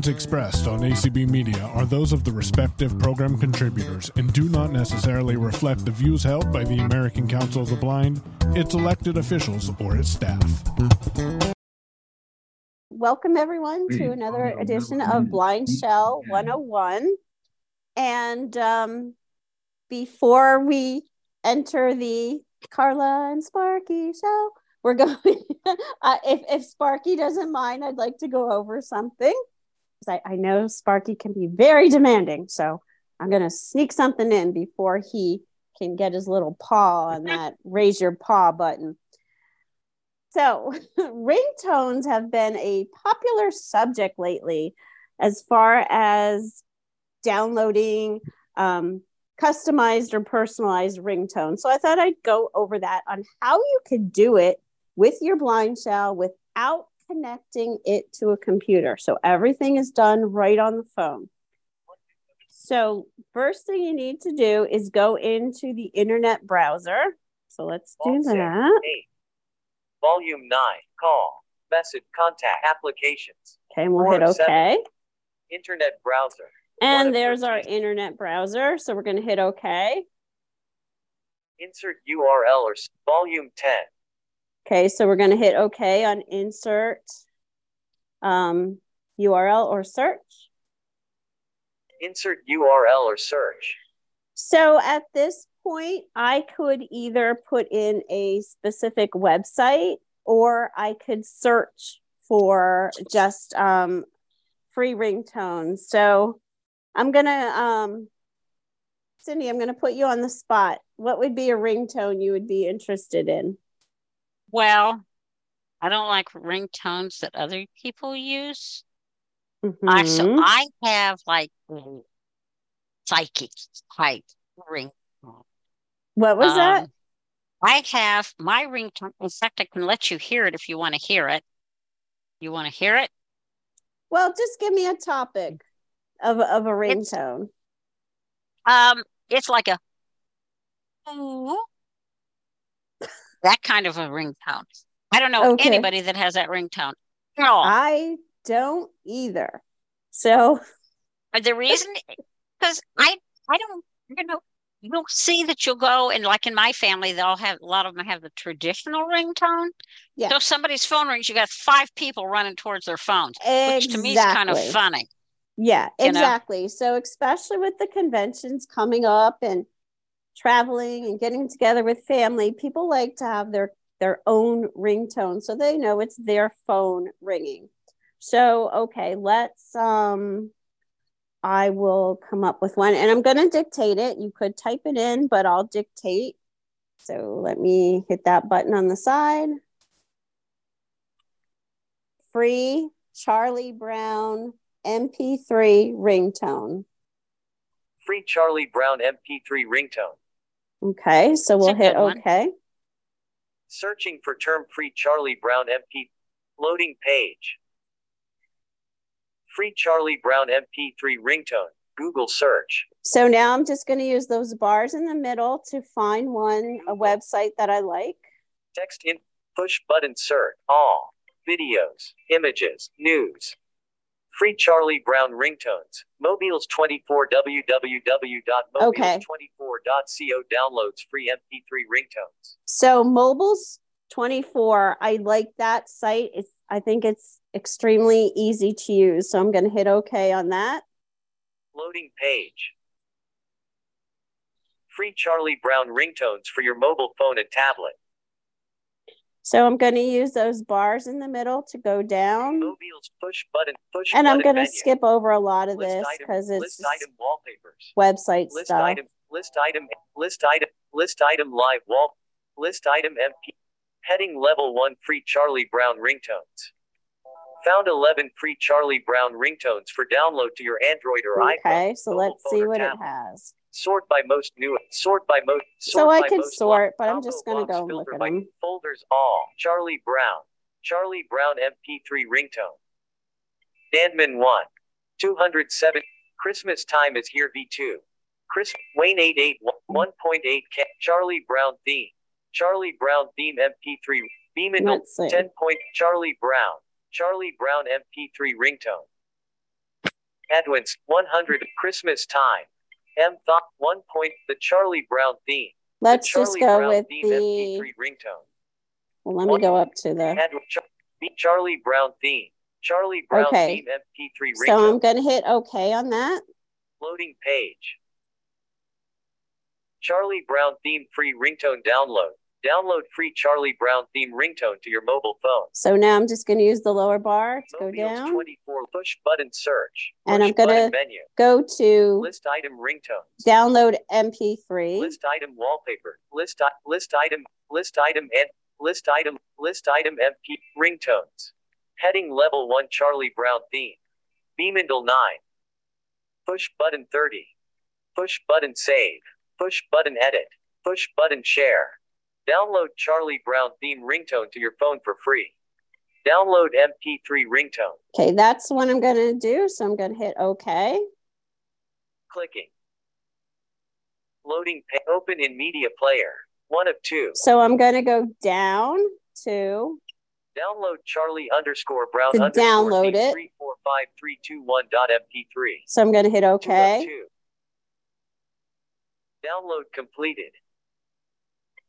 opinions expressed on ACB Media are those of the respective program contributors and do not necessarily reflect the views held by the American Council of the Blind, its elected officials, or its staff. Welcome, everyone, to another edition of Blind Shell 101. And um, before we enter the Carla and Sparky show, we're going uh, if, if sparky doesn't mind i'd like to go over something I, I know sparky can be very demanding so i'm going to sneak something in before he can get his little paw on that raise your paw button so ringtones have been a popular subject lately as far as downloading um, customized or personalized ringtone. So I thought I'd go over that on how you could do it with your blind shell without connecting it to a computer. So everything is done right on the phone. So, first thing you need to do is go into the internet browser. So, let's do that. Eight. Volume 9, call, message, contact, applications. Okay, and we'll hit OK. Seven. Internet browser. And there's our internet browser. So, we're going to hit OK. Insert URL or volume 10. Okay, so we're going to hit OK on insert um, URL or search. Insert URL or search. So at this point, I could either put in a specific website or I could search for just um, free ringtones. So I'm going to, um, Cindy, I'm going to put you on the spot. What would be a ringtone you would be interested in? Well, I don't like ringtones that other people use. Mm-hmm. I so I have like psychic type ringtone. What was um, that? I have my ringtone. In fact, I can let you hear it if you want to hear it. You want to hear it? Well, just give me a topic of of a ringtone. It's, um, it's like a that kind of a ringtone. I don't know okay. anybody that has that ringtone. No, I don't either. So, uh, the reason because I I don't you know you'll see that you'll go and like in my family they'll have a lot of them have the traditional ringtone. Yeah. So if somebody's phone rings, you got five people running towards their phones, exactly. which to me is kind of funny. Yeah, exactly. Know? So especially with the conventions coming up and traveling and getting together with family, people like to have their their own ringtone so they know it's their phone ringing. So, okay, let's um I will come up with one and I'm going to dictate it. You could type it in, but I'll dictate. So, let me hit that button on the side. Free Charlie Brown MP3 ringtone. Free Charlie Brown MP3 ringtone. Okay, so we'll hit OK. Searching for term free Charlie Brown MP. Loading page. Free Charlie Brown MP3 ringtone. Google search. So now I'm just going to use those bars in the middle to find one, a website that I like. Text in, push button search, all, videos, images, news, Free Charlie Brown ringtones. Mobiles 24 www.mobiles24.co okay. downloads free MP3 ringtones. So Mobiles 24, I like that site. It's I think it's extremely easy to use. So I'm going to hit OK on that. Loading page. Free Charlie Brown ringtones for your mobile phone and tablet. So I'm going to use those bars in the middle to go down. Push button push and I'm going to skip over a lot of list this because it's list item wallpapers. Website list stuff. Item, list item list item list item live wall list item MP heading level 1 free Charlie Brown ringtones. Found 11 free Charlie Brown ringtones for download to your Android or okay, iPhone. Okay, so let's see what tablet. it has. Sort by most new. Sort by most. Sort so I could sort, but I'm just going to go and look at them. Folders all. Charlie Brown. Charlie Brown MP3 ringtone. Danman 1. 207. Christmas time is here V2. Chris Wayne 88 1.8 K. Charlie Brown theme. Charlie Brown theme MP3. Beeman 10 point. Charlie Brown. Charlie Brown MP3 ringtone. Adwins 100 Christmas time. M thought one point the Charlie Brown theme. Let's just go Brown with the MP3 ringtone. Well, let me one, go up to the Charlie Brown theme. Charlie Brown okay. theme MP3 ringtone. So I'm going to hit OK on that. Loading page. Charlie Brown theme free ringtone download. Download free Charlie Brown theme ringtone to your mobile phone. So now I'm just going to use the lower bar to Mobiles go down. 24 push button search. Push and I'm going to go to list item ringtones. Download MP3. List item wallpaper. List list item list item and list item list item MP ringtones. Heading level 1 Charlie Brown theme. Beamindle 9. Push button 30. Push button save. Push button edit. Push button share. Download Charlie Brown theme ringtone to your phone for free. Download MP3 ringtone. Okay, that's what I'm going to do. So I'm going to hit OK. Clicking. Loading. Open in media player. One of two. So I'm going to go down to. Download Charlie underscore Brown to underscore download it. Three four five three two one dot MP3. So I'm going to hit OK. Download completed.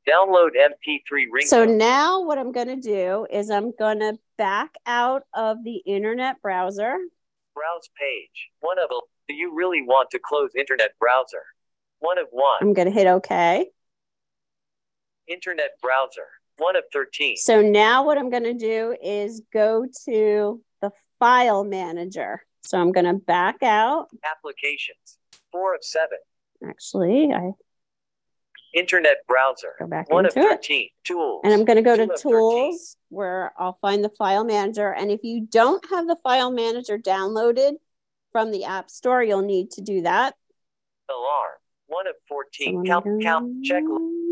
Download MP3 ringtone. So now what I'm going to do is I'm going to back out of the internet browser. Browse page. One of them. Do you really want to close internet browser? One of one. I'm going to hit OK. Internet browser. One of 13. So now what I'm going to do is go to the file manager. So I'm going to back out. Applications. Four of seven. Actually, I Internet browser. Go back One into of 13. It. Tools. And I'm going to go to Tools 13. where I'll find the file manager. And if you don't have the file manager downloaded from the App Store, you'll need to do that. Alarm. One of 14. Count, count, check,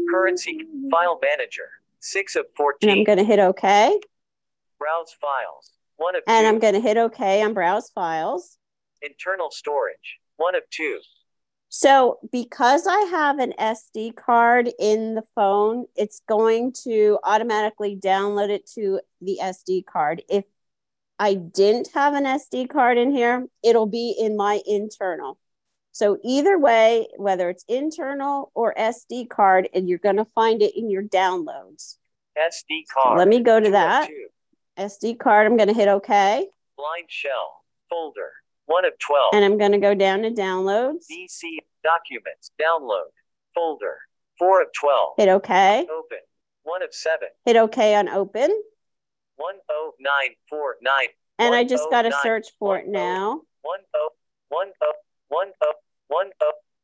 currency, file manager. Six of 14. And I'm going to hit OK. Browse files. One of And i I'm going to hit OK on Browse files. Internal storage. One of two. So, because I have an SD card in the phone, it's going to automatically download it to the SD card. If I didn't have an SD card in here, it'll be in my internal. So, either way, whether it's internal or SD card, and you're going to find it in your downloads. SD card. Let me go to that. SD card, I'm going to hit OK. Blind shell folder. One of 12. And I'm going to go down to downloads. DC documents, download, folder. Four of 12. Hit OK. Open. One of seven. Hit OK on open. 10949. And I just oh got to search for it oh now. 10 10 10 10 10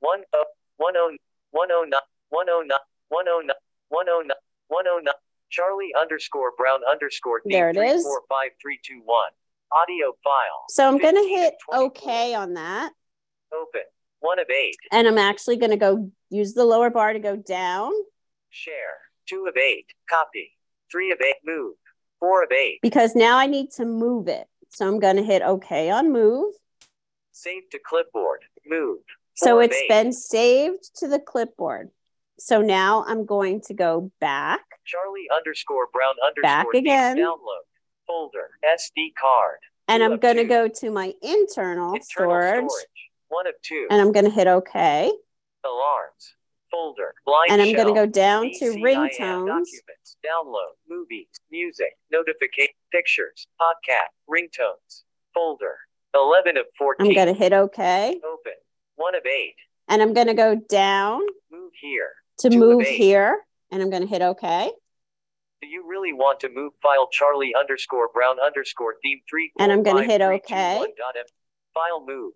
109 109 109 109 109 Charlie underscore Brown underscore D there it is. Four five three two one. Audio file. So I'm going to hit OK on that. Open. One of eight. And I'm actually going to go use the lower bar to go down. Share. Two of eight. Copy. Three of eight. Move. Four of eight. Because now I need to move it. So I'm going to hit OK on move. Save to clipboard. Move. Four so it's been saved to the clipboard. So now I'm going to go back. Charlie underscore Brown underscore back again. Download folder, SD card. And I'm going to go to my internal, internal storage, storage, One of two. And I'm going to hit OK. Alarms, folder, blind And I'm going to go down to ringtones. Documents, download, movies, music, notification, pictures, podcast, ringtones, folder. 11 of 14. I'm going to hit OK. Open. One of eight. And I'm going to go down. Move here. To move here. And I'm going to hit OK. Do you really want to move file Charlie underscore Brown underscore theme three? And I'm going to hit OK. File moved.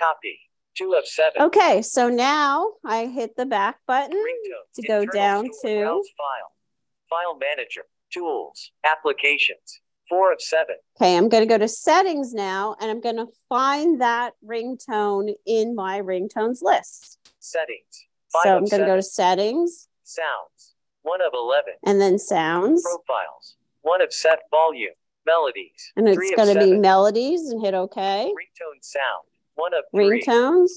Copy. Two of seven. Okay, so now I hit the back button Ringtone. to go down to file. File manager. Tools. Applications. Four of seven. Okay, I'm going to go to settings now and I'm going to find that ringtone in my ringtones list. Settings. Five so I'm going to go to settings. Sounds. One of 11. And then sounds. Profiles. One of set volume. Melodies. And it's going to be melodies and hit OK. Ringtone sound. One of three. Ringtones.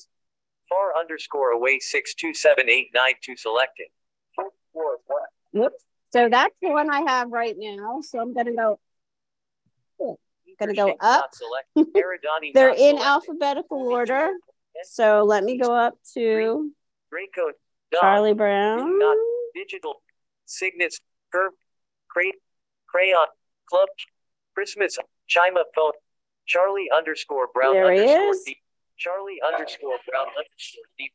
Far underscore away six two seven eight nine two selected. Whoops. So that's the one I have right now. So I'm going to go. going to go up. They're in alphabetical order. So let me go up to Charlie Brown. Digital Signets Curve Crayon Club Christmas Chima phone Charlie underscore Brown there underscore is. deep Charlie underscore Brown underscore deep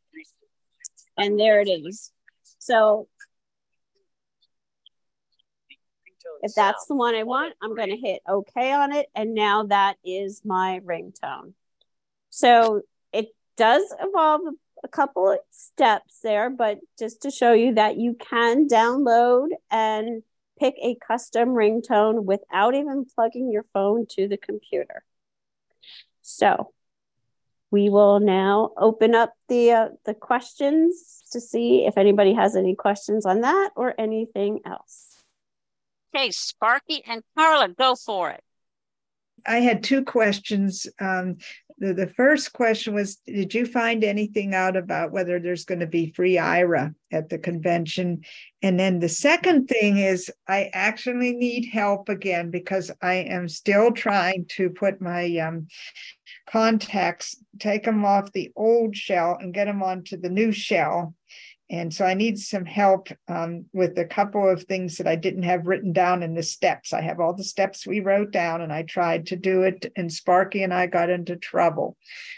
and there it is. So if that's the one I want, I'm going to hit OK on it. And now that is my ringtone. So it does involve a couple of steps there, but just to show you that you can download and pick a custom ringtone without even plugging your phone to the computer. So we will now open up the uh, the questions to see if anybody has any questions on that or anything else. Okay, Sparky and Carla, go for it. I had two questions. Um, the, the first question was Did you find anything out about whether there's going to be free Aira at the convention? And then the second thing is, I actually need help again because I am still trying to put my um, contacts, take them off the old shell and get them onto the new shell. And so I need some help um, with a couple of things that I didn't have written down in the steps. I have all the steps we wrote down, and I tried to do it, and Sparky and I got into trouble.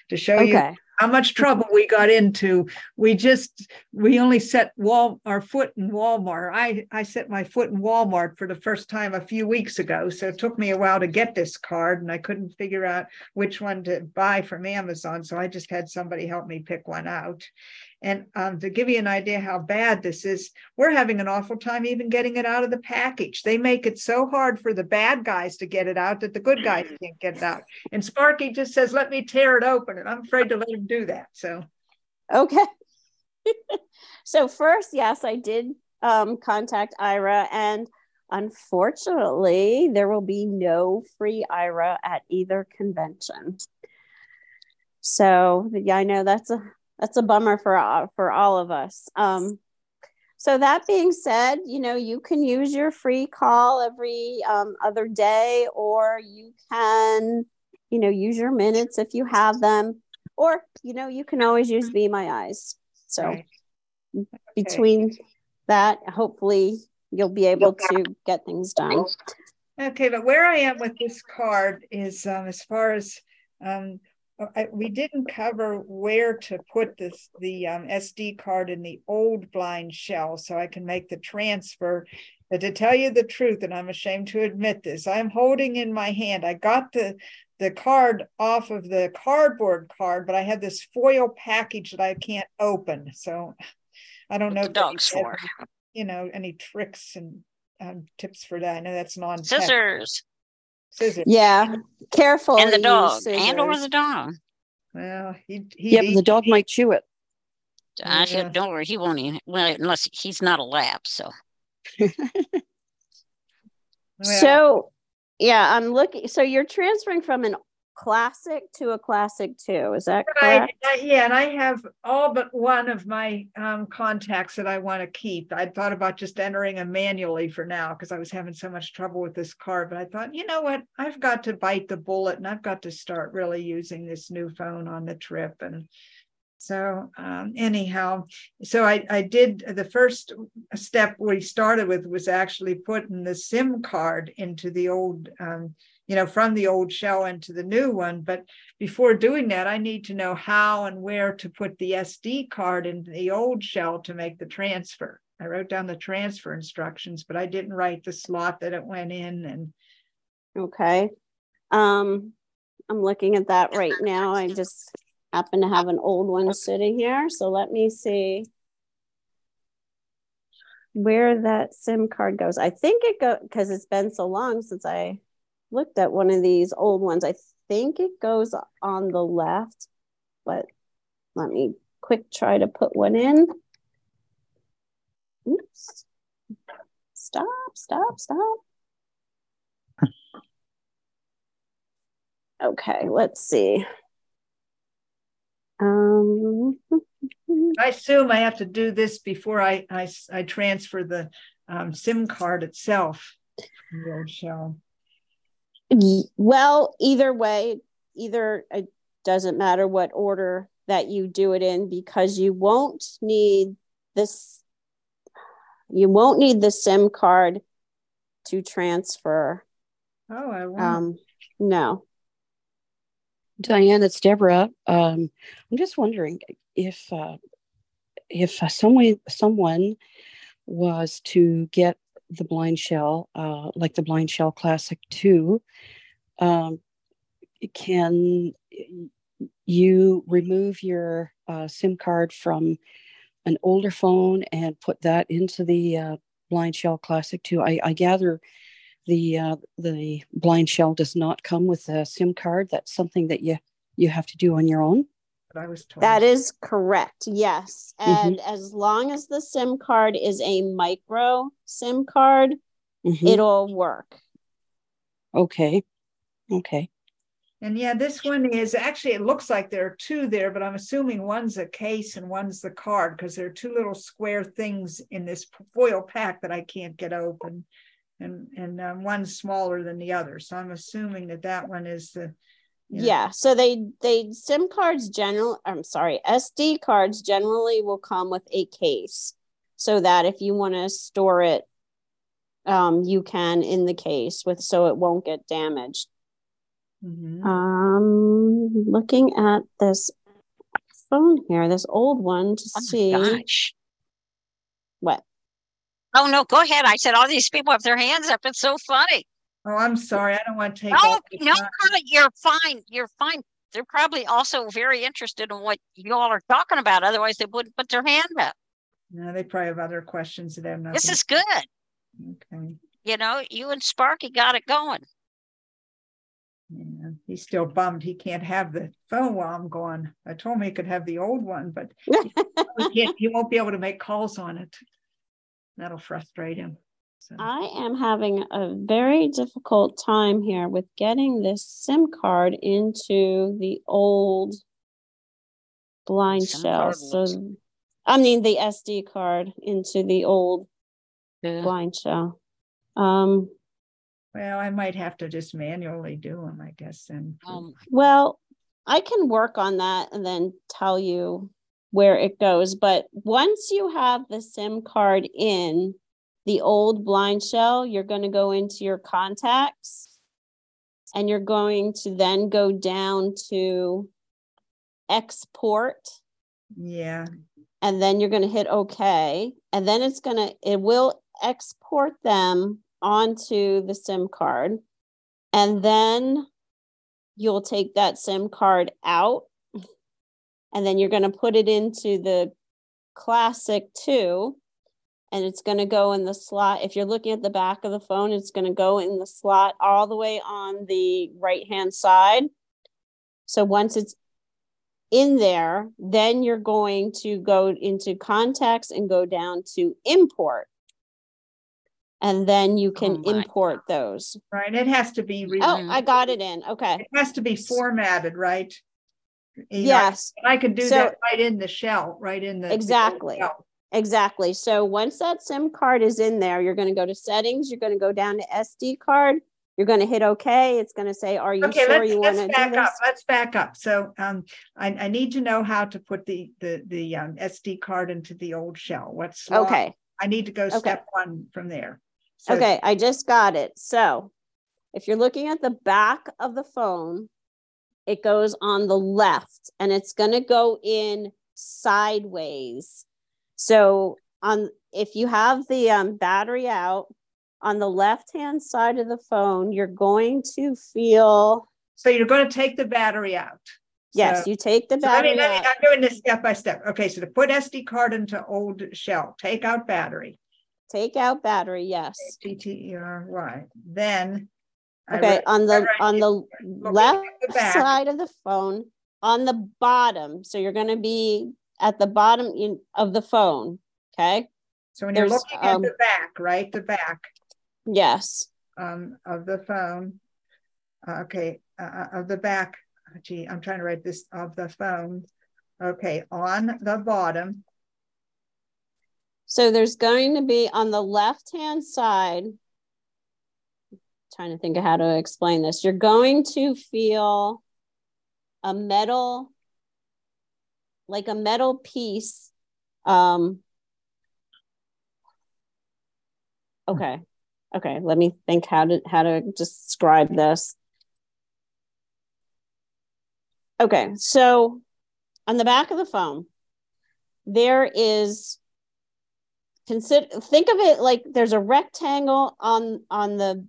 To show okay. you how much trouble we got into, we just we only set wall our foot in Walmart. I I set my foot in Walmart for the first time a few weeks ago, so it took me a while to get this card, and I couldn't figure out which one to buy from Amazon. So I just had somebody help me pick one out. And um, to give you an idea how bad this is, we're having an awful time even getting it out of the package. They make it so hard for the bad guys to get it out that the good guys can't get it out. And Sparky just says, let me tear it open. And I'm afraid to let him do that. So, okay. so, first, yes, I did um, contact Aira. And unfortunately, there will be no free Aira at either convention. So, yeah, I know that's a that's a bummer for uh, for all of us. Um, so that being said, you know you can use your free call every um, other day, or you can, you know, use your minutes if you have them, or you know you can always use Be My Eyes. So right. between that, hopefully you'll be able to get things done. Okay, but where I am with this card is um, as far as um, I, we didn't cover where to put this the um, SD card in the old blind shell so I can make the transfer. But to tell you the truth, and I'm ashamed to admit this, I'm holding in my hand. I got the the card off of the cardboard card, but I had this foil package that I can't open. So I don't know. dogs for you know any tricks and um, tips for that. I know that's non scissors. Scissors. Yeah, careful. And the dog, and or the dog. Well, he, he yeah, but the dog might chew it. I yeah. don't worry, he won't even. Well, unless he's not a lab, so. well, so, yeah, I'm looking. So you're transferring from an classic to a classic two. Is that correct? Yeah, and I have all but one of my um, contacts that I want to keep. I thought about just entering them manually for now because I was having so much trouble with this card. But I thought, you know what? I've got to bite the bullet and I've got to start really using this new phone on the trip. And so um, anyhow, so I, I did the first step we started with was actually putting the SIM card into the old um, you know, from the old shell into the new one. But before doing that, I need to know how and where to put the SD card into the old shell to make the transfer. I wrote down the transfer instructions, but I didn't write the slot that it went in. And okay, um, I'm looking at that right now. I just happen to have an old one sitting here, so let me see where that SIM card goes. I think it goes because it's been so long since I looked at one of these old ones. I think it goes on the left, but let me quick try to put one in. Oops. Stop, stop, stop. okay, let's see. Um, I assume I have to do this before I, I, I transfer the um, SIM card itself. Shell. Well, either way, either it doesn't matter what order that you do it in because you won't need this you won't need the sim card to transfer. Oh i won't. um no. Diane it's deborah. Um i'm just wondering if uh if uh, someone someone was to get the blind shell uh like the blind shell classic 2 um can you remove your uh, SIM card from an older phone and put that into the uh, Blind Shell Classic 2. I, I gather the uh, the Blind Shell does not come with a SIM card. That's something that you you have to do on your own. But I was told that is correct. Yes, mm-hmm. and mm-hmm. as long as the SIM card is a micro SIM card, mm-hmm. it'll work. Okay. Okay. And yeah, this one is actually, it looks like there are two there, but I'm assuming one's a case and one's the card because there are two little square things in this foil pack that I can't get open. And, and um, one's smaller than the other. So I'm assuming that that one is the. You know. Yeah. So they, they, SIM cards general, I'm sorry, SD cards generally will come with a case so that if you want to store it, um, you can in the case with so it won't get damaged. Mm-hmm. Um, looking at this phone here, this old one to oh see. Gosh. What? Oh no, go ahead. I said all these people have their hands up. It's so funny. Oh, I'm sorry. I don't want to take. Oh no, no, you're fine. You're fine. They're probably also very interested in what you all are talking about. Otherwise, they wouldn't put their hand up. No, they probably have other questions that they have nothing. This is good. Okay. You know, you and Sparky got it going. Yeah, he's still bummed he can't have the phone while I'm gone. I told him he could have the old one, but he, he won't be able to make calls on it. That'll frustrate him. So. I am having a very difficult time here with getting this SIM card into the old blind SIM shell. So, I mean, the SD card into the old yeah. blind shell. Um, well, I might have to just manually do them, I guess. And um, well, I can work on that and then tell you where it goes. But once you have the SIM card in the old blind shell, you're going to go into your contacts and you're going to then go down to export. Yeah. And then you're going to hit OK. And then it's going to, it will export them onto the SIM card. And then you'll take that SIM card out and then you're going to put it into the classic 2 and it's going to go in the slot if you're looking at the back of the phone it's going to go in the slot all the way on the right hand side so once it's in there then you're going to go into contacts and go down to import and then you can oh import God. those. Right. It has to be. Re- oh, I got it in. Okay. It has to be formatted, right? You yes. Know, I can do so, that right in the shell, right in the exactly. The exactly. So once that SIM card is in there, you're going to go to settings. You're going to go down to SD card. You're going to hit OK. It's going to say, "Are you okay, sure you want to back do up. Let's back up. So um, I, I, need to know how to put the the the um, SD card into the old shell. What's okay? I need to go step okay. one from there. So, okay, I just got it. So if you're looking at the back of the phone, it goes on the left and it's going to go in sideways. So on if you have the um, battery out on the left hand side of the phone, you're going to feel. So you're going to take the battery out. Yes, so, you take the battery. So I mean, I'm doing this step by step. Okay, so to put SD card into old shell, take out battery. Take out battery, yes. T T E R Y. Then. Okay, on the on the left side of the phone, on the bottom. So you're going to be at the bottom in, of the phone. Okay. So when There's, you're looking um, at the back, right, the back. Yes. Um, of the phone. Uh, okay, uh, uh of the back. Gee, I'm trying to write this of the phone. Okay, on the bottom. So there's going to be on the left hand side, trying to think of how to explain this. You're going to feel a metal, like a metal piece. Um, okay. Okay. Let me think how to how to describe this. Okay, so on the back of the phone, there is consider think of it like there's a rectangle on on the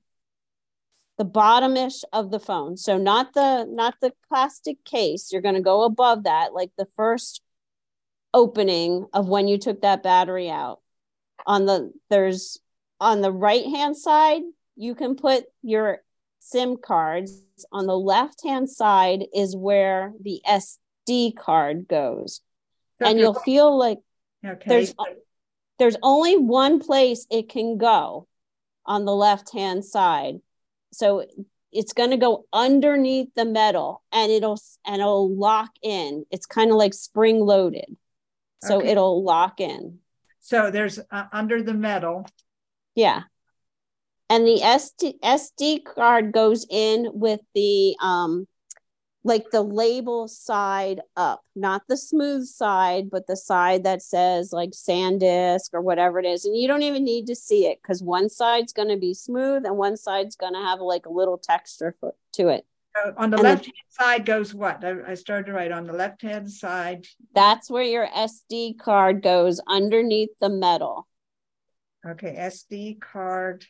the bottomish of the phone. So not the not the plastic case. You're going to go above that, like the first opening of when you took that battery out. On the there's on the right hand side, you can put your SIM cards. On the left hand side is where the SD card goes. And you'll feel like okay. there's there's only one place it can go on the left hand side. So it's going to go underneath the metal and it'll and it'll lock in. It's kind of like spring loaded. So okay. it'll lock in. So there's uh, under the metal. Yeah and the SD, SD card goes in with the um like the label side up, not the smooth side, but the side that says like SanDisk or whatever it is. And you don't even need to see it because one side's going to be smooth and one side's going to have like a little texture to it. So on the and left hand side goes what? I, I started right on the left hand side. That's where your SD card goes underneath the metal. Okay, SD card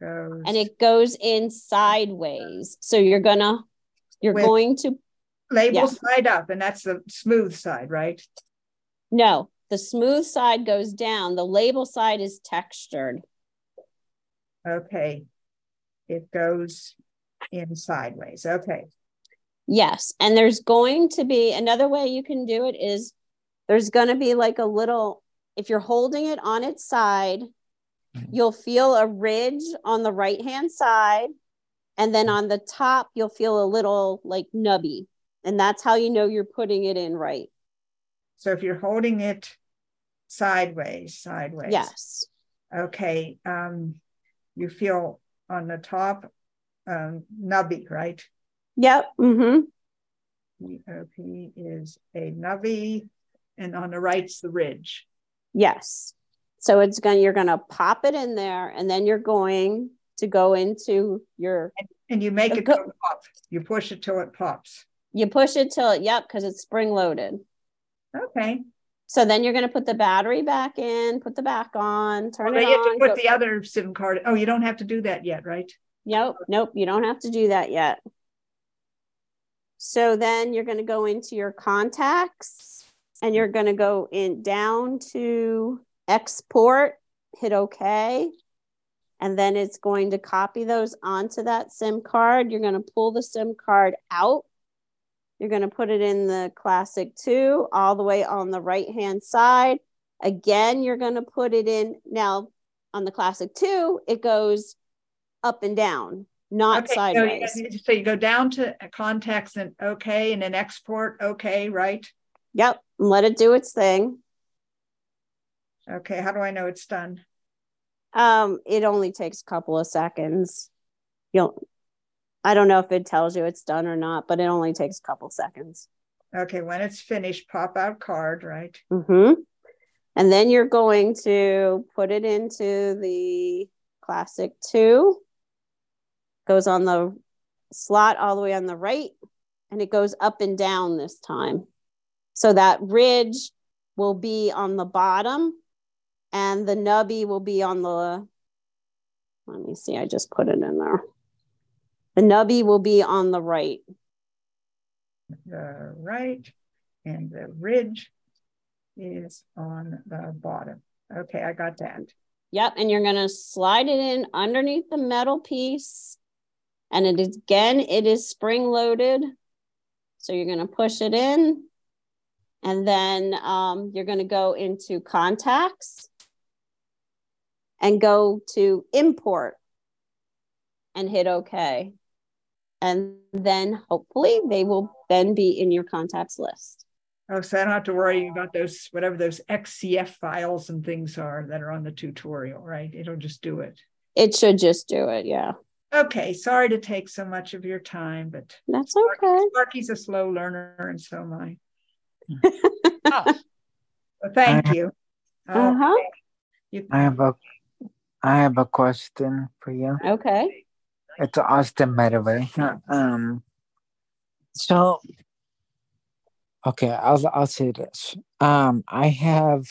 goes and it goes in sideways. So you're gonna you're going to label yeah. side up, and that's the smooth side, right? No, the smooth side goes down. The label side is textured. Okay. It goes in sideways. Okay. Yes. And there's going to be another way you can do it is there's going to be like a little, if you're holding it on its side, mm-hmm. You'll feel a ridge on the right hand side. And then on the top, you'll feel a little like nubby. And that's how you know you're putting it in right. So if you're holding it sideways, sideways. Yes. Okay. Um, you feel on the top um, nubby, right? Yep. Mm-hmm. POP is a nubby, and on the right's the ridge. Yes. So it's going you're going to pop it in there and then you're going to go into your and, and you make it go, pop. You push it till it pops. You push it till it yep because it's spring loaded. Okay. So then you're going to put the battery back in, put the back on, turn well, it you on. You have to put the other SIM card. Oh, you don't have to do that yet, right? Nope, nope, you don't have to do that yet. So then you're going to go into your contacts and you're going to go in down to export, hit OK. And then it's going to copy those onto that SIM card. You're going to pull the SIM card out. You're going to put it in the Classic 2 all the way on the right hand side. Again, you're going to put it in. Now, on the Classic 2, it goes up and down, not okay, sideways. So you, so you go down to contacts and OK, and then export OK, right? Yep. Let it do its thing. Okay, how do I know it's done? Um, it only takes a couple of seconds. You'll I don't know if it tells you it's done or not, but it only takes a couple seconds. Okay, when it's finished, pop out card, right? Mm-hmm. And then you're going to put it into the classic two. Goes on the slot all the way on the right, and it goes up and down this time. So that ridge will be on the bottom and the nubby will be on the let me see i just put it in there. The nubby will be on the right. The right and the ridge is on the bottom. Okay i got that. Yep and you're going to slide it in underneath the metal piece. And it is again it is spring loaded. So you're going to push it in. And then um, you're going to go into contacts and go to import and hit OK. And then hopefully they will then be in your contacts list. Oh, so I don't have to worry about those, whatever those XCF files and things are that are on the tutorial, right? It'll just do it. It should just do it. Yeah. Okay, sorry to take so much of your time, but that's okay. Sparky's a slow learner, and so am I. oh. well, thank I, you. Uh-huh. You, I have a I have a question for you. Okay. It's Austin, by the way. Um. So. Okay, I'll I'll say this. Um, I have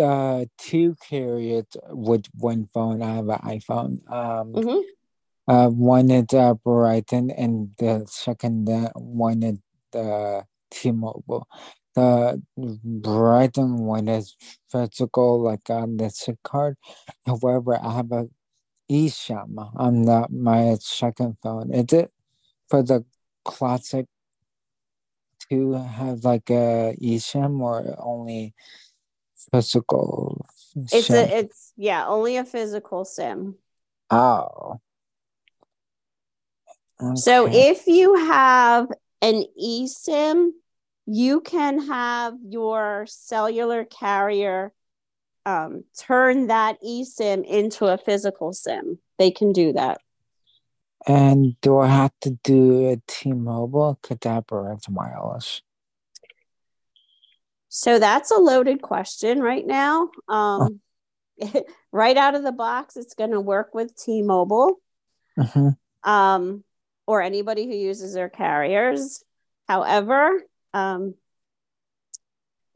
uh two carriers with one phone. I have an iPhone. Um, mm-hmm. uh, one is uh, Verizon, and the second uh, one is the T-Mobile. The Verizon one is physical, like on the SIM card. However, I have a eSIM on the, my second phone. Is it for the classic to have like a eSIM or only physical it's sim? a it's yeah only a physical sim oh okay. so if you have an eSIM you can have your cellular carrier um, turn that eSIM into a physical SIM. They can do that. And do I have to do a T-Mobile? Could that wireless? So that's a loaded question right now. Um, oh. right out of the box, it's going to work with T-Mobile, mm-hmm. um, or anybody who uses their carriers. However, um,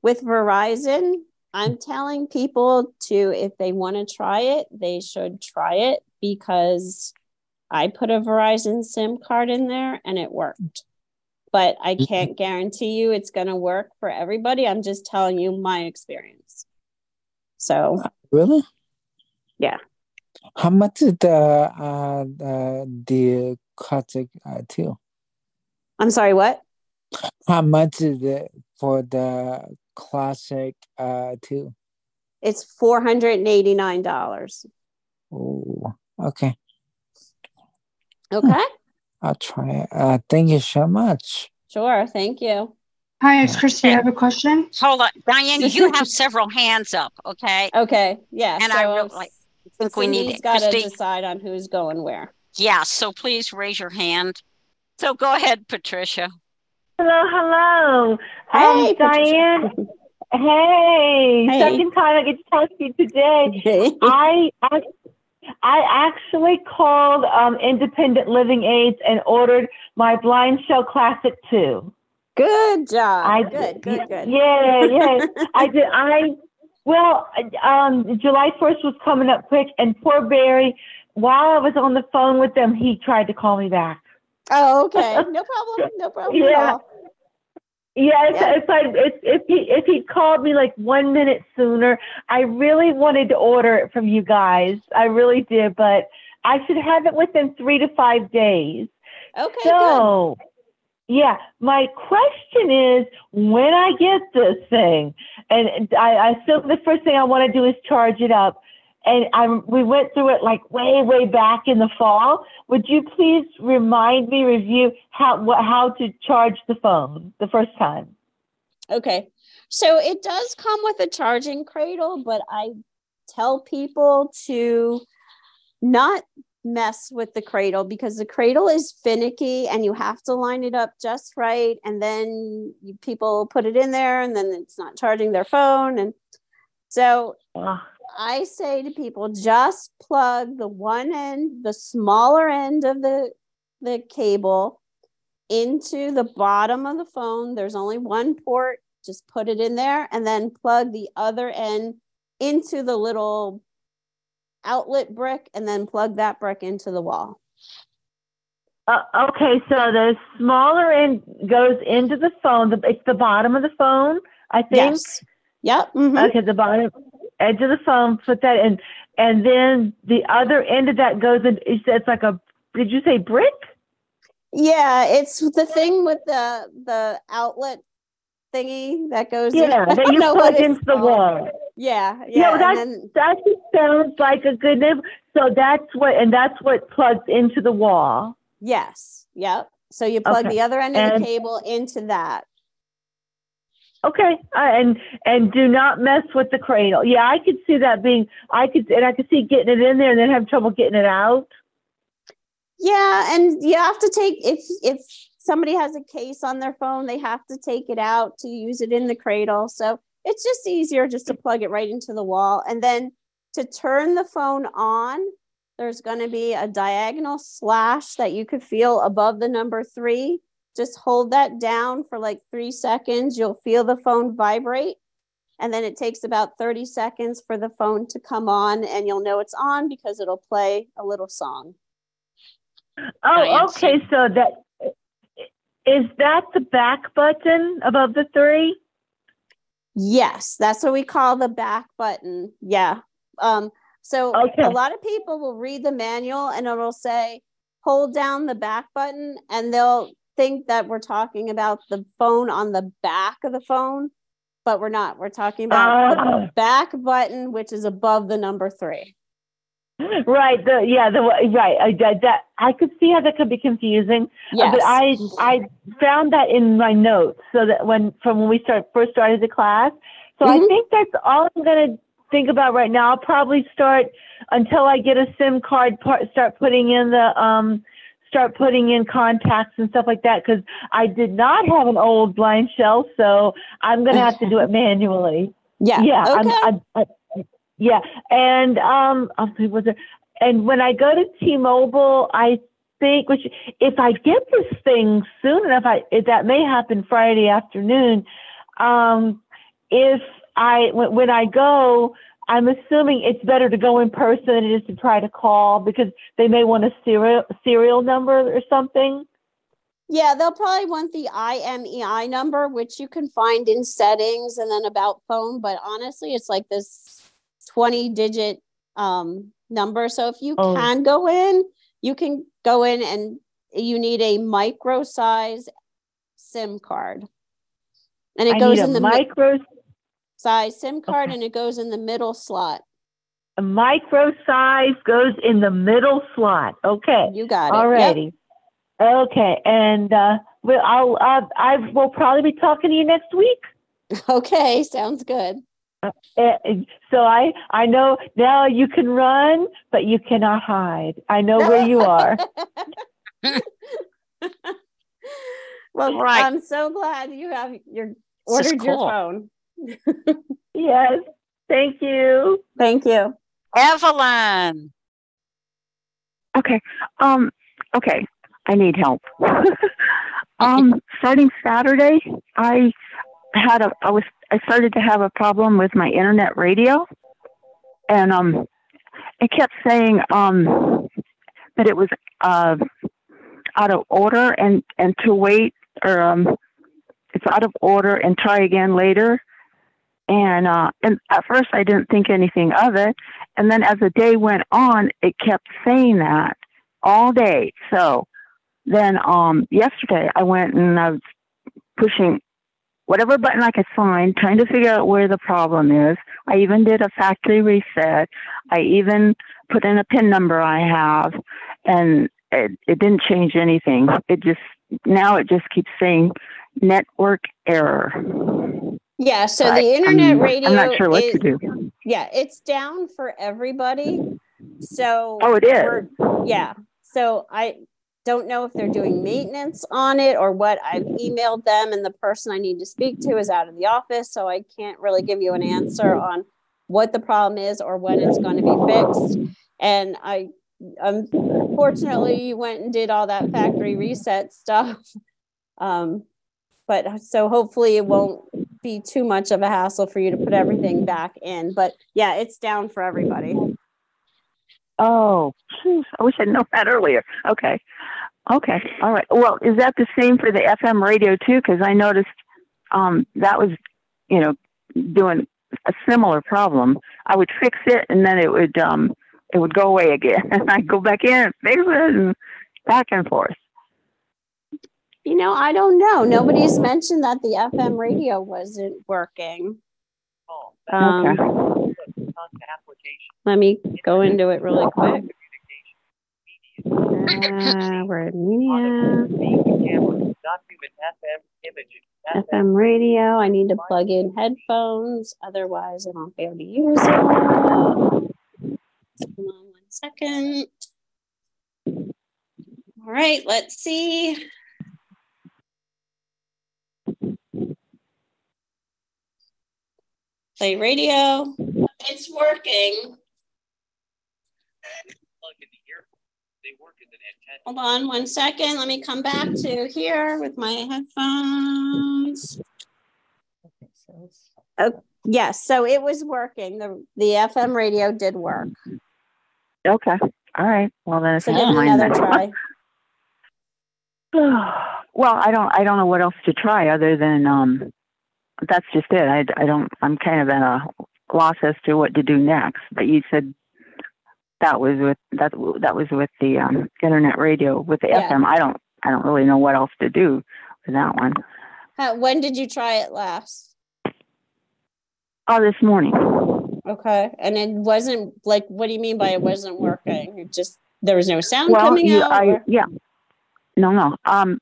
with Verizon, I'm telling people to, if they want to try it, they should try it because I put a Verizon SIM card in there and it worked but I mm-hmm. can't guarantee you it's going to work for everybody. I'm just telling you my experience. So, really? Yeah. How much is the uh, the, the classic uh? I'm sorry, what? How much is it for the classic uh two? It's four hundred and eighty nine dollars. Oh, okay. Okay. I'll try it. Uh, thank you so much. Sure. Thank you. Hi, it's Christy. I have a question. Hold on. Diane, you have several hands up, okay? Okay. Yeah. And so I really think we need got to decide on who's going where. Yeah. So please raise your hand. So go ahead, Patricia. Hello. Hello. Hey, um, Diane. Hey, hey, second time I get to talk to you today. Hey. I, I I actually called um, Independent Living Aids and ordered my BlindShell Classic 2. Good job. I good, good, good. Yeah, yeah. I did. I well, um, July 1st was coming up quick, and poor Barry, while I was on the phone with them, he tried to call me back. Oh, okay. No problem. No problem yeah. Yeah, it's, yeah. it's like it's, if he if he called me like one minute sooner, I really wanted to order it from you guys. I really did, but I should have it within three to five days. Okay. So, good. yeah, my question is when I get this thing, and I, I assume the first thing I want to do is charge it up and I, we went through it like way, way back in the fall. Would you please remind me, review how what, how to charge the phone the first time? Okay, so it does come with a charging cradle, but I tell people to not mess with the cradle because the cradle is finicky and you have to line it up just right and then you, people put it in there and then it's not charging their phone and so uh I say to people, just plug the one end, the smaller end of the the cable into the bottom of the phone. There's only one port. Just put it in there and then plug the other end into the little outlet brick and then plug that brick into the wall. Uh, okay, so the smaller end goes into the phone. The, it's the bottom of the phone, I think. Yes. Yep. Mm-hmm. Okay, the bottom edge of the phone, put that in, and then the other end of that goes in. It's like a. Did you say brick? Yeah, it's the thing with the the outlet thingy that goes. Yeah, in. that you plug into the wall. Yeah, yeah. then, that sounds like a good name. So that's what, and that's what plugs into the wall. Yes. Yep. So you plug okay. the other end of and, the cable into that. Okay, uh, and and do not mess with the cradle. Yeah, I could see that being. I could and I could see getting it in there and then have trouble getting it out. Yeah, and you have to take if if somebody has a case on their phone, they have to take it out to use it in the cradle. So it's just easier just to plug it right into the wall. And then to turn the phone on, there's going to be a diagonal slash that you could feel above the number three. Just hold that down for like three seconds. You'll feel the phone vibrate. And then it takes about 30 seconds for the phone to come on, and you'll know it's on because it'll play a little song. Oh, okay. So that is that the back button above the three? Yes, that's what we call the back button. Yeah. Um, so okay. a lot of people will read the manual and it'll say hold down the back button and they'll think that we're talking about the phone on the back of the phone, but we're not. We're talking about uh, the back button, which is above the number three. Right. The yeah. The right. I, that I could see how that could be confusing. Yes. But I I found that in my notes so that when from when we start first started the class. So mm-hmm. I think that's all I'm gonna think about right now. I'll probably start until I get a SIM card. Part, start putting in the um start putting in contacts and stuff like that because I did not have an old BlindShell, so I'm gonna have to do it manually. Yeah. Yeah. Okay. I'm, I'm, I'm, yeah, and um, was it? And when I go to T-Mobile, I think which if I get this thing soon enough, I if that may happen Friday afternoon. Um, if I when, when I go, I'm assuming it's better to go in person than it is to try to call because they may want a serial serial number or something. Yeah, they'll probably want the IMEI number, which you can find in settings and then about phone. But honestly, it's like this 20 digit um, number. So if you oh. can go in, you can go in and you need a micro size SIM card. And it I goes in the micro size SIM card okay. and it goes in the middle slot. A micro size goes in the middle slot. Okay. You got it. Already. Yep. Okay. And uh, well, I'll, uh, I will probably be talking to you next week. Okay. Sounds good. Uh, so I I know now you can run, but you cannot hide. I know where you are. well, right. I'm so glad you have your ordered cool. your phone. Yes. Thank you. Thank you. Evelyn. Okay. Um okay. I need help. um starting Saturday, I had a I was I started to have a problem with my internet radio, and um, it kept saying um that it was uh out of order and and to wait or um it's out of order and try again later. And uh and at first I didn't think anything of it, and then as the day went on, it kept saying that all day. So then um yesterday I went and I was pushing whatever button I could find, trying to figure out where the problem is. I even did a factory reset. I even put in a PIN number I have, and it, it didn't change anything. It just, now it just keeps saying network error. Yeah, so but the internet I'm, radio. I'm not sure what is, to do. Yeah, it's down for everybody. So, oh, it is. Yeah. So I don't know if they're doing maintenance on it or what. I've emailed them, and the person I need to speak to is out of the office. So I can't really give you an answer on what the problem is or when it's going to be fixed. And I, unfortunately, you went and did all that factory reset stuff. Um, but so hopefully it won't be too much of a hassle for you to put everything back in. But yeah, it's down for everybody. Oh, I wish I'd known that earlier. Okay. Okay. All right. Well, is that the same for the FM radio too? Because I noticed um, that was, you know, doing a similar problem. I would fix it and then it would um, it would go away again, and I'd go back in fix it and back and forth. You know, I don't know. Nobody's mentioned that the FM radio wasn't working. Um, okay. Let me go into it really quick. Uh, word media. FM radio. I need to plug in headphones, otherwise I won't be able to use it. Hold on one second. All right, let's see. Play radio. It's working. Hold on one second. Let me come back to here with my headphones. Oh, yes, so it was working. The the FM radio did work. Okay. All right. Well then so give another try. well, I don't I don't know what else to try other than um that's just it. I, I don't I'm kind of at a loss as to what to do next. But you said that was with that that was with the um, internet radio with the yeah. FM. I don't I don't really know what else to do with that one. How, when did you try it last? Oh, this morning. Okay, and it wasn't like what do you mean by it wasn't working? It just there was no sound well, coming you, out. I, yeah, no, no. Um,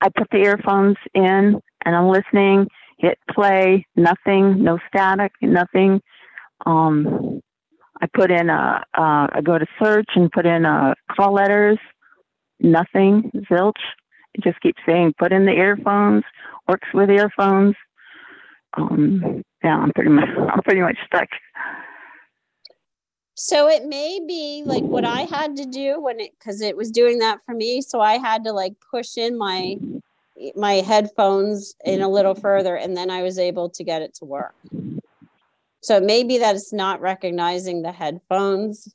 I put the earphones in and I'm listening. Hit play. Nothing. No static. Nothing. Um, I put in a, uh, I go to search and put in a uh, call letters, nothing, zilch. It just keeps saying put in the earphones, works with earphones. Um, yeah, I'm pretty much, I'm pretty much stuck. So it may be like what I had to do when it, cause it was doing that for me. So I had to like push in my, my headphones in a little further and then I was able to get it to work. So maybe that it's not recognizing the headphones.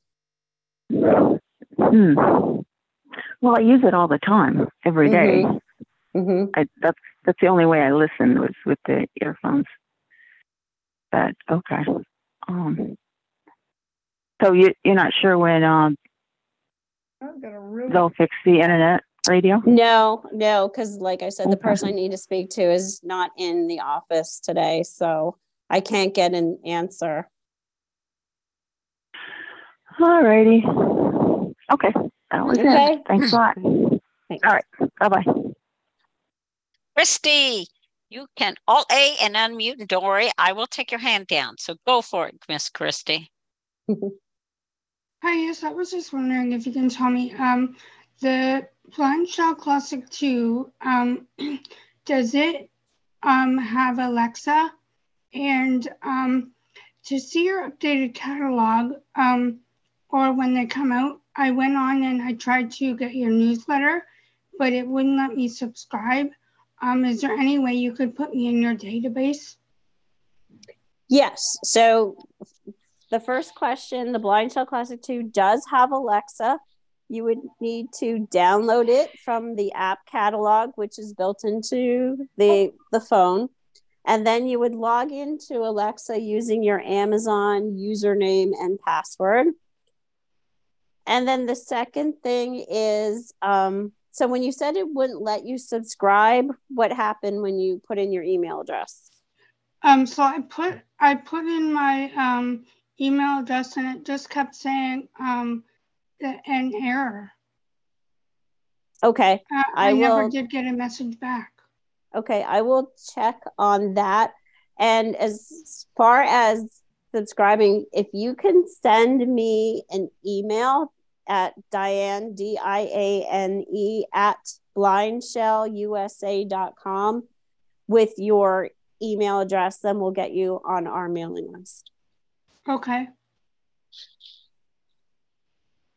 Hmm. Well, I use it all the time, every day. Mm-hmm. Mm-hmm. I, that's that's the only way I listen was with the earphones. But okay. Um. So you you're not sure when um they'll fix the internet radio? No, no, because like I said, okay. the person I need to speak to is not in the office today. So I can't get an answer. All righty. Okay. That was okay. it. Thanks a lot. Thanks. All right. Bye bye. Christy, you can all A and unmute. And don't worry, I will take your hand down. So go for it, Miss Christy. Hi, yes, I was just wondering if you can tell me um, the BlindShell Classic 2, um, does it um, have Alexa? And um, to see your updated catalog, um, or when they come out, I went on and I tried to get your newsletter, but it wouldn't let me subscribe. Um, is there any way you could put me in your database? Yes. So the first question, the BlindShell Classic 2 does have Alexa. You would need to download it from the app catalog, which is built into the, the phone. And then you would log into Alexa using your Amazon username and password. And then the second thing is um, so when you said it wouldn't let you subscribe, what happened when you put in your email address? Um, so I put I put in my um, email address and it just kept saying um, an error. Okay. Uh, I, I will... never did get a message back. Okay, I will check on that. And as far as subscribing, if you can send me an email at Diane, D I A N E, at blindshellusa.com with your email address, then we'll get you on our mailing list. Okay.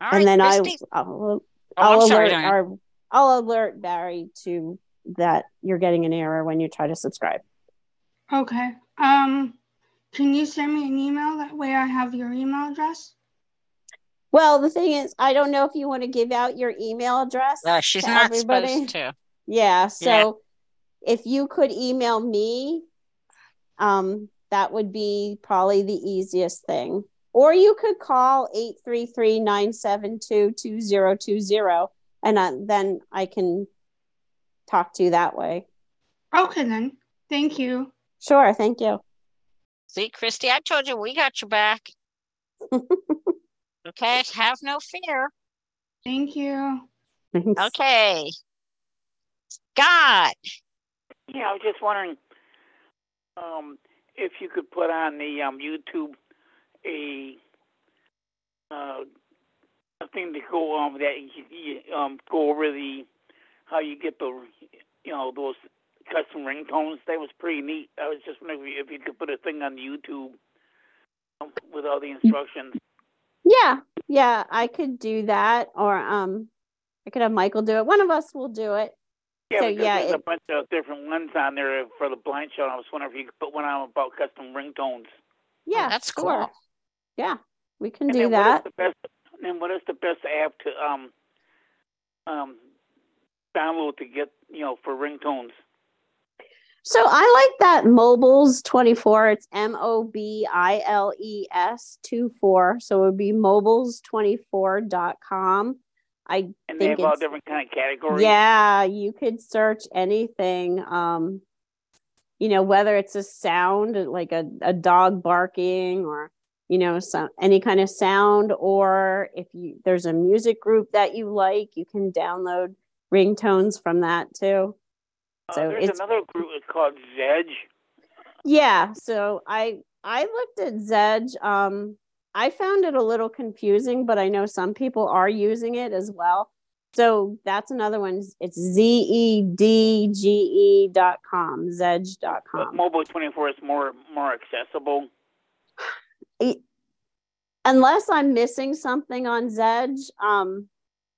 All and right, then I, I'll, I'll, oh, alert sorry, our, I'll alert Barry to that you're getting an error when you try to subscribe. Okay. Um, can you send me an email? That way I have your email address. Well, the thing is, I don't know if you want to give out your email address. Uh, she's not everybody. supposed to. Yeah. So yeah. if you could email me, um, that would be probably the easiest thing. Or you could call 833 972 2020 and uh, then I can talk to you that way. Okay, then. Thank you. Sure. Thank you. See, Christy, I told you we got your back. okay. Have no fear. Thank you. Okay. Scott. Yeah, I was just wondering um, if you could put on the um, YouTube a uh, thing to go on um that you, um go over the how you get the you know those custom ringtones. That was pretty neat. I was just wondering if you could put a thing on YouTube um, with all the instructions. Yeah, yeah, I could do that, or um, I could have Michael do it. One of us will do it. Yeah, so, yeah, there's it, a bunch of different ones on there for the BlindShell. I was wondering if you could put one on about custom ringtones. Yeah, oh, that's sure. Yeah, we can and do that. What best, and what is the best app to um um download to get you know for ringtones? So I like that mobiles 24. It's M O B I L E S 24. So it would be mobiles24.com. I and think they have all different kind of categories. Yeah, you could search anything. Um, you know, whether it's a sound like a, a dog barking or you know some any kind of sound or if you there's a music group that you like you can download ringtones from that too. Uh, so there's another group it's called zedge. Yeah so i i looked at zedge um i found it a little confusing but i know some people are using it as well. So that's another one it's z-e-d-g-e dot com zedge dot com. Mobile 24 is more more accessible unless I'm missing something on Zedge, um,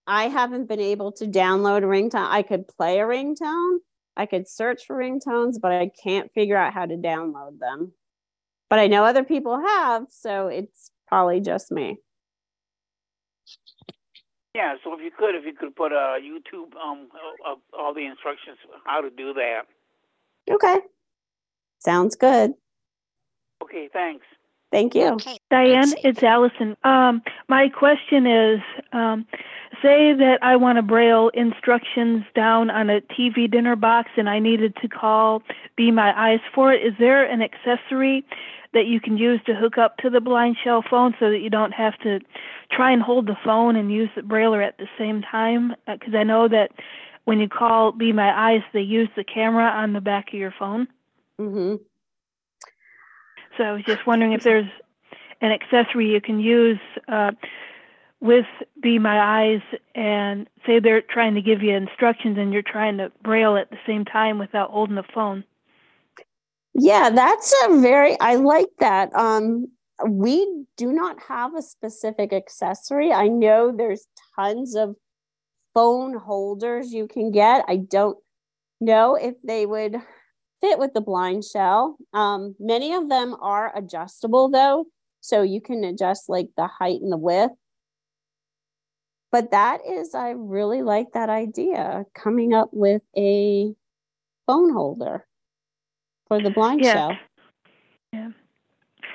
I haven't been able to download a ringtone. I could play a ringtone, I could search for ringtones, but I can't figure out how to download them. But I know other people have, so it's probably just me. Yeah, so if you could, if you could put a uh, YouTube um of all the instructions how to do that. Okay. Sounds good. Okay, thanks. Thank you. Okay. Diane, it's Allison. Um, my question is um, say that I want to braille instructions down on a TV dinner box and I needed to call Be My Eyes for it. Is there an accessory that you can use to hook up to the BlindShell phone so that you don't have to try and hold the phone and use the brailler at the same time? Because uh, I know that when you call Be My Eyes, they use the camera on the back of your phone. Mm-hmm. So I was just wondering if there's an accessory you can use uh, with Be My Eyes and say they're trying to give you instructions and you're trying to braille at the same time without holding the phone. Yeah, that's a very, I like that. Um, we do not have a specific accessory. I know there's tons of phone holders you can get. I don't know if they would fit with the BlindShell. Um, many of them are adjustable though, so you can adjust like the height and the width. But that is, I really like that idea coming up with a phone holder for the blind yeah. shell. Yeah.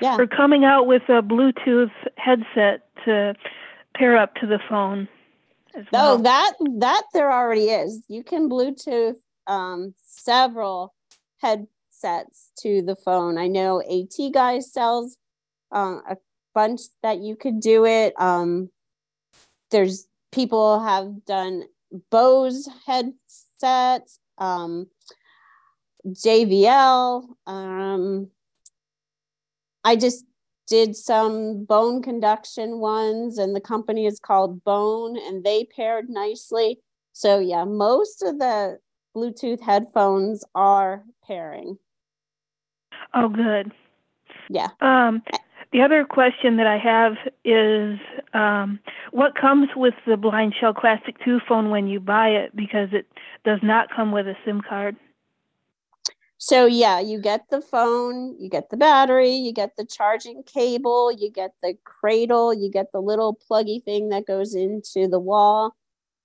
Yeah. We're coming out with a Bluetooth headset to pair up to the phone. As well. Oh, that that there already is. You can Bluetooth um, several headsets to the phone. I know AT Guys sells uh, a bunch that you could do it. Um, there's people have done Bose headsets, um, JBL. Um, I just did some bone conduction ones, and the company is called Bone, and they paired nicely. So yeah, most of the Bluetooth headphones are pairing. Oh, good. Yeah. Um, the other question that I have is um, what comes with the BlindShell Classic 2 phone when you buy it because it does not come with a SIM card? So, yeah, you get the phone, you get the battery, you get the charging cable, you get the cradle, you get the little pluggy thing that goes into the wall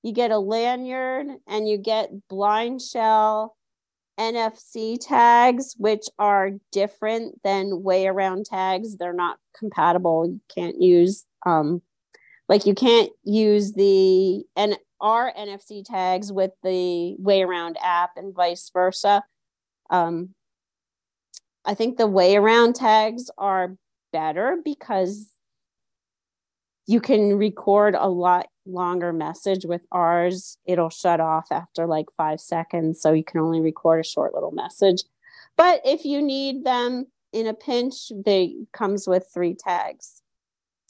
you get a lanyard and you get BlindShell NFC tags, which are different than WayAround tags. They're not compatible. You can't use um like you can't use the and our NFC tags with the WayAround app and vice versa. Um I think the WayAround tags are better because you can record a lot longer message with ours it'll shut off after like five seconds so you can only record a short little message but if you need them in a pinch they comes with three tags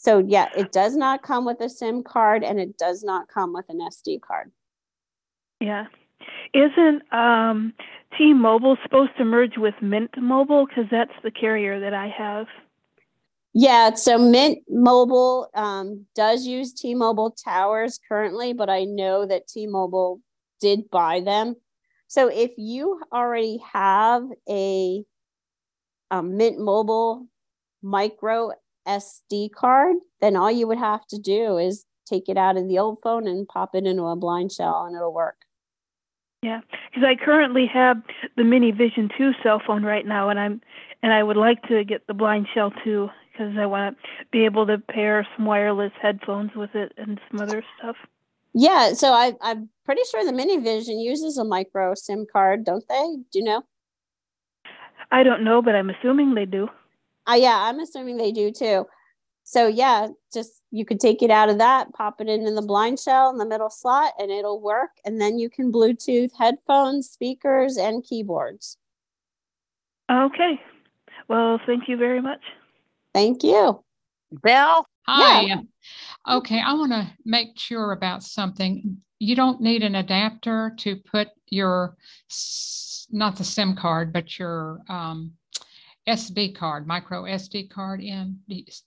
So yeah, it does not come with a SIM card and it does not come with an SD card. Yeah. Isn't um, T-Mobile supposed to merge with Mint Mobile because that's the carrier that I have? Yeah, so Mint Mobile um, does use T-Mobile towers currently, but I know that T-Mobile did buy them. So if you already have a, a Mint Mobile micro SD card, then all you would have to do is take it out of the old phone and pop it into a BlindShell and it'll work. Yeah, because I currently have the Mini Vision 2 cell phone right now, and I'm and I would like to get the BlindShell 2 because I want to be able to pair some wireless headphones with it and some other stuff. Yeah, so I I'm pretty sure the Mini Vision uses a micro SIM card, don't they? Do you know? I don't know, but I'm assuming they do. Uh, yeah, I'm assuming they do too. So yeah, just you could take it out of that, pop it into the BlindShell in the middle slot, and it'll work. And then you can Bluetooth headphones, speakers, and keyboards. Okay. Well, thank you very much. Thank you. Bill? Hi. Yeah. Okay, I want to make sure about something. You don't need an adapter to put your, not the SIM card, but your um, SD card, micro SD card in.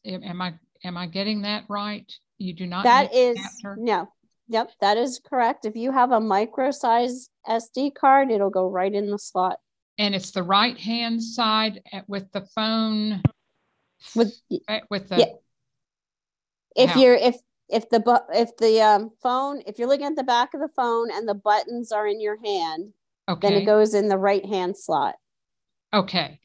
Am I am I getting that right? You do not. That is no. Yep, that is correct. If you have a micro size SD card, it'll go right in the slot. And it's the right hand side with the phone. With with the. Yeah. If you're if if the if the um, phone if you're looking at the back of the phone and the buttons are in your hand, okay. then it goes in the right hand slot. Okay.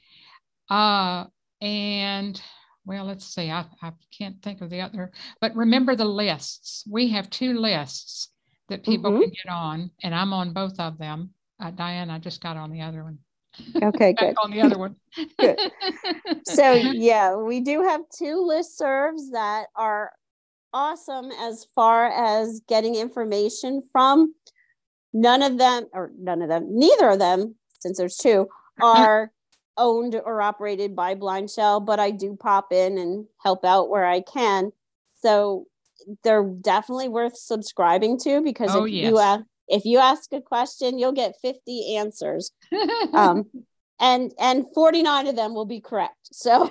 Uh, and well, let's see, I, I can't think of the other, but remember the lists. We have two lists that people mm-hmm. can get on, and I'm on both of them. Uh, Diane, I just got on the other one. Okay, good. on the other one. good. So, yeah, we do have two list serves that are awesome as far as getting information from. None of them, or none of them, neither of them, since there's two, are owned or operated by BlindShell, but I do pop in and help out where I can. So they're definitely worth subscribing to because oh, if yes. you ask if you ask a question, you'll get 50 answers. um, and and 49 of them will be correct. So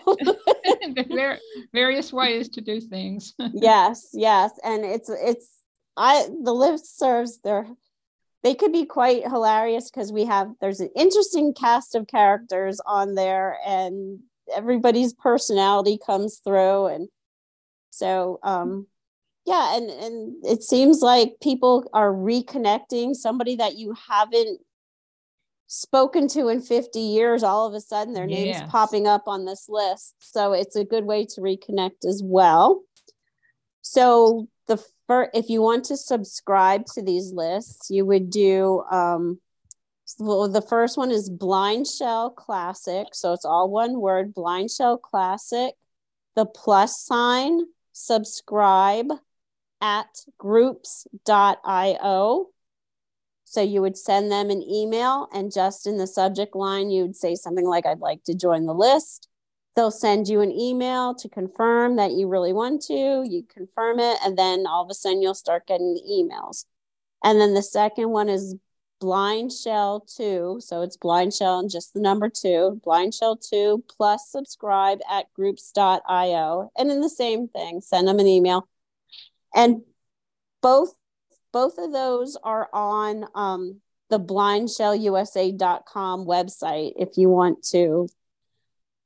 there various ways to do things. yes, yes. And it's it's I the list serves their they could be quite hilarious because we have there's an interesting cast of characters on there and everybody's personality comes through and so um yeah and and it seems like people are reconnecting somebody that you haven't spoken to in 50 years all of a sudden their name's yes. popping up on this list so it's a good way to reconnect as well so the first, if you want to subscribe to these lists, you would do um, well, the first one is BlindShell Classic. So it's all one word BlindShell Classic. The plus sign, subscribe at groups.io. So you would send them an email, and just in the subject line, you would say something like, I'd like to join the list. They'll send you an email to confirm that you really want to. You confirm it, and then all of a sudden you'll start getting emails. And then the second one is BlindShell 2. So it's BlindShell and just the number two, BlindShell 2 plus subscribe at groups.io. And in the same thing, send them an email. And both both of those are on um, the blindshellusa.com website if you want to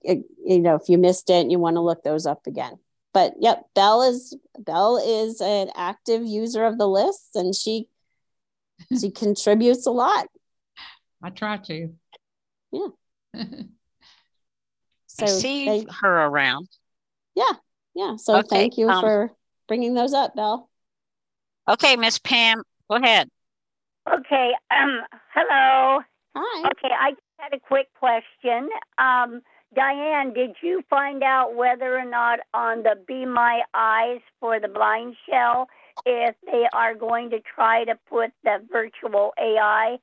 you know if you missed it and you want to look those up again. But yep bell is bell is an active user of the list and she she contributes a lot. I try to. Yeah. So I see they, her around. Yeah yeah. So okay, thank you um, for bringing those up Bell. okay miss pam go ahead okay um hello hi okay i had a quick question um Diane, did you find out whether or not on the Be My Eyes for the blind shell if they are going to try to put the virtual AI?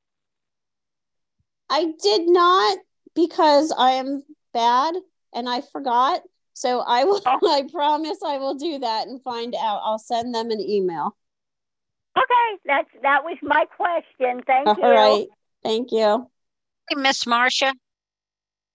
I did not because I am bad and I forgot. So I will. I promise I will do that and find out. I'll send them an email. Okay, that's that was my question. Thank All you. All right. Thank you. Hey, Miss Marcia.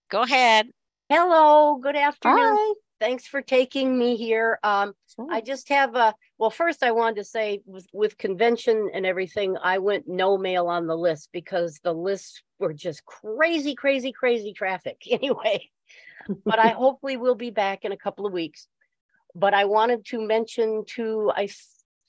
Go ahead. Hello, good afternoon. Hi. Thanks for taking me here. Um, Sure. I just have a, well, first I wanted to say with, with convention and everything, I went no mail on the list because the lists were just crazy, crazy, crazy traffic anyway. But I hopefully will be back in a couple of weeks. But I wanted to mention to, I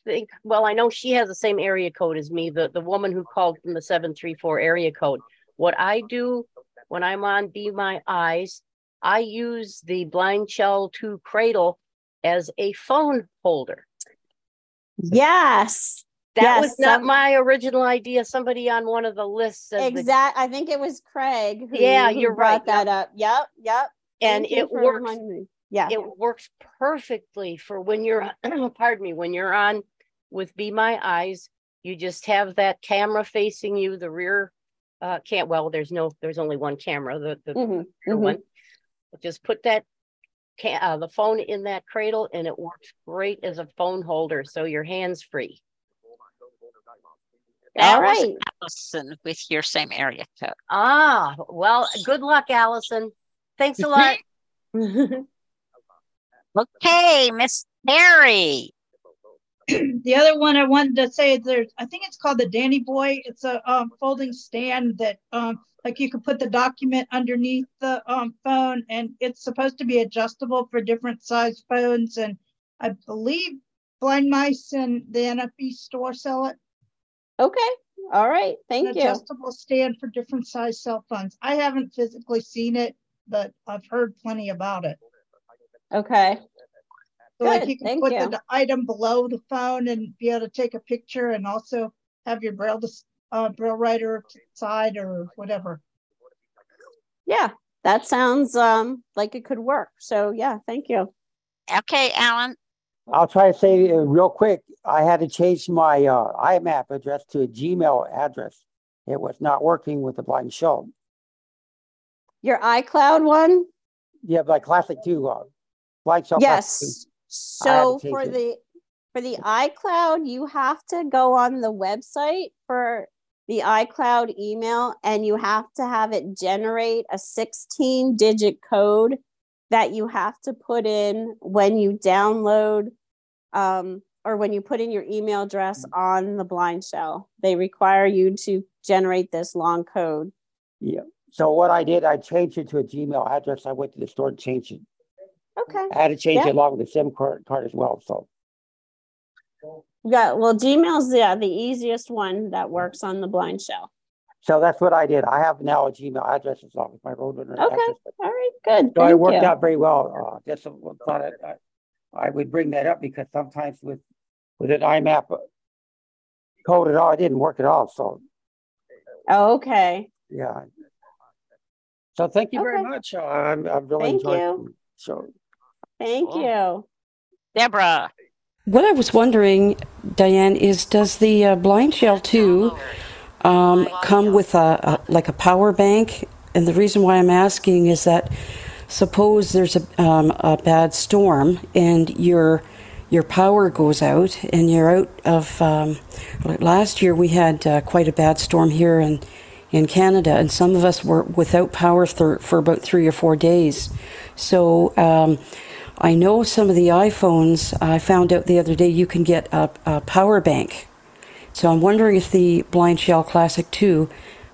think, well, I know she has the same area code as me, the, the woman who called from the seven three four area code. What I do when I'm on Be My Eyes, I use the BlindShell 2 Cradle as a phone holder. Yes. That yes, was not some- my original idea. Somebody on one of the lists Exact. I think it was Craig. Who, Yeah, who you're brought right, that up. Yep. Yep. And it works. Yeah. It works perfectly for when you're, pardon me, when you're on with Be My Eyes. You just have that camera facing you, the rear uh can't, well, there's no, there's only one camera, the the Mhm, rear mhm. one. Just put that can, uh, the phone in that cradle and it works great as a phone holder, so your hands free. That All. Allison with your same area code. Ah, well, good luck, Allison. Thanks a lot. Okay, Miss Terry. the other one I wanted to say is there's I think it's called the Danny Boy. It's a um, folding stand that um, like you can put the document underneath the um, phone and it's supposed to be adjustable for different size phones and I believe Blind Mice and the NFB store sell it. Okay. All right. Thank An you. adjustable stand for different size cell phones. I haven't physically seen it, but I've heard plenty about it. Okay. So like you can thank put you. the item below the phone and be able to take a picture and also have your braille dis- uh, braille writer to the side or whatever. Yeah. That sounds um like it could work. So yeah, thank you. Okay, Alan. I'll try to say it real quick. I had to change my uh, IMAP address to a Gmail address. It was not working with the BlindShell. Your iCloud one? Yeah, but classic too. Uh, BlindShell. Classic Yes. 2. I had So for it. the for the iCloud, you have to go on the website for the iCloud email and you have to have it generate a 16 digit code that you have to put in when you download um, or when you put in your email address on the BlindShell. They require you to generate this long code. Yeah. So what I did, I changed it to a Gmail address. I went to the store and changed it. Okay. I had to change Yeah. it along with the SIM card, card as well. So Yeah, well, Gmail's yeah, the easiest one that works on the BlindShell. so that's what I did. I have now a Gmail address as long as my Roadrunner Okay. address. All right, good. So it worked you. out very well. Uh, just thought I, I, I would bring that up because sometimes with with an IMAP code at all, it didn't work at all. So Oh, okay. yeah. So thank you very much. I'm I'm really Thank enjoying you. the show. Thank you. Deborah. What I was wondering, Diane, is does the uh, BlindShell 2 um, come with a, a like a power bank? And the reason why I'm asking is that suppose there's a, um, a bad storm and your your power goes out and you're out of. Um, last year we had uh, quite a bad storm here in in Canada, and some of us were without power for, for about three or four days. So um, I know some of the iPhones, I found out the other day you can get a, a power bank. So I'm wondering if the BlindShell Classic 2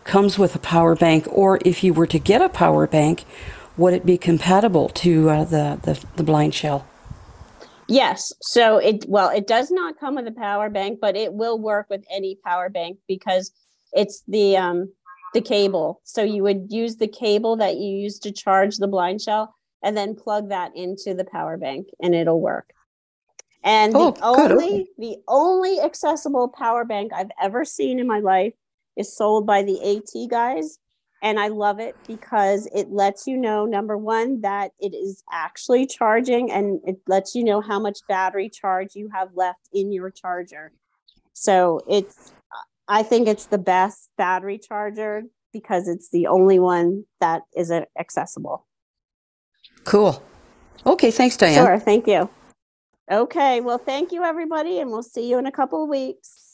comes with a power bank, or if you were to get a power bank, would it be compatible to uh, the, the, the BlindShell? Yes. So it well, it does not come with a power bank, but it will work with any power bank because it's the um the cable. So you would use the cable that you use to charge the BlindShell and then plug that into the power bank and it'll work. And Oh, the only okay. the only accessible power bank I've ever seen in my life is sold by the AT guys. And I love it because it lets you know number one, that it is actually charging and it lets you know how much battery charge you have left in your charger. So it's, I think it's the best battery charger because it's the only one that is accessible. Cool. Okay, thanks, Diane. Sure, thank you. Okay, well, thank you, everybody, and we'll see you in a couple of weeks.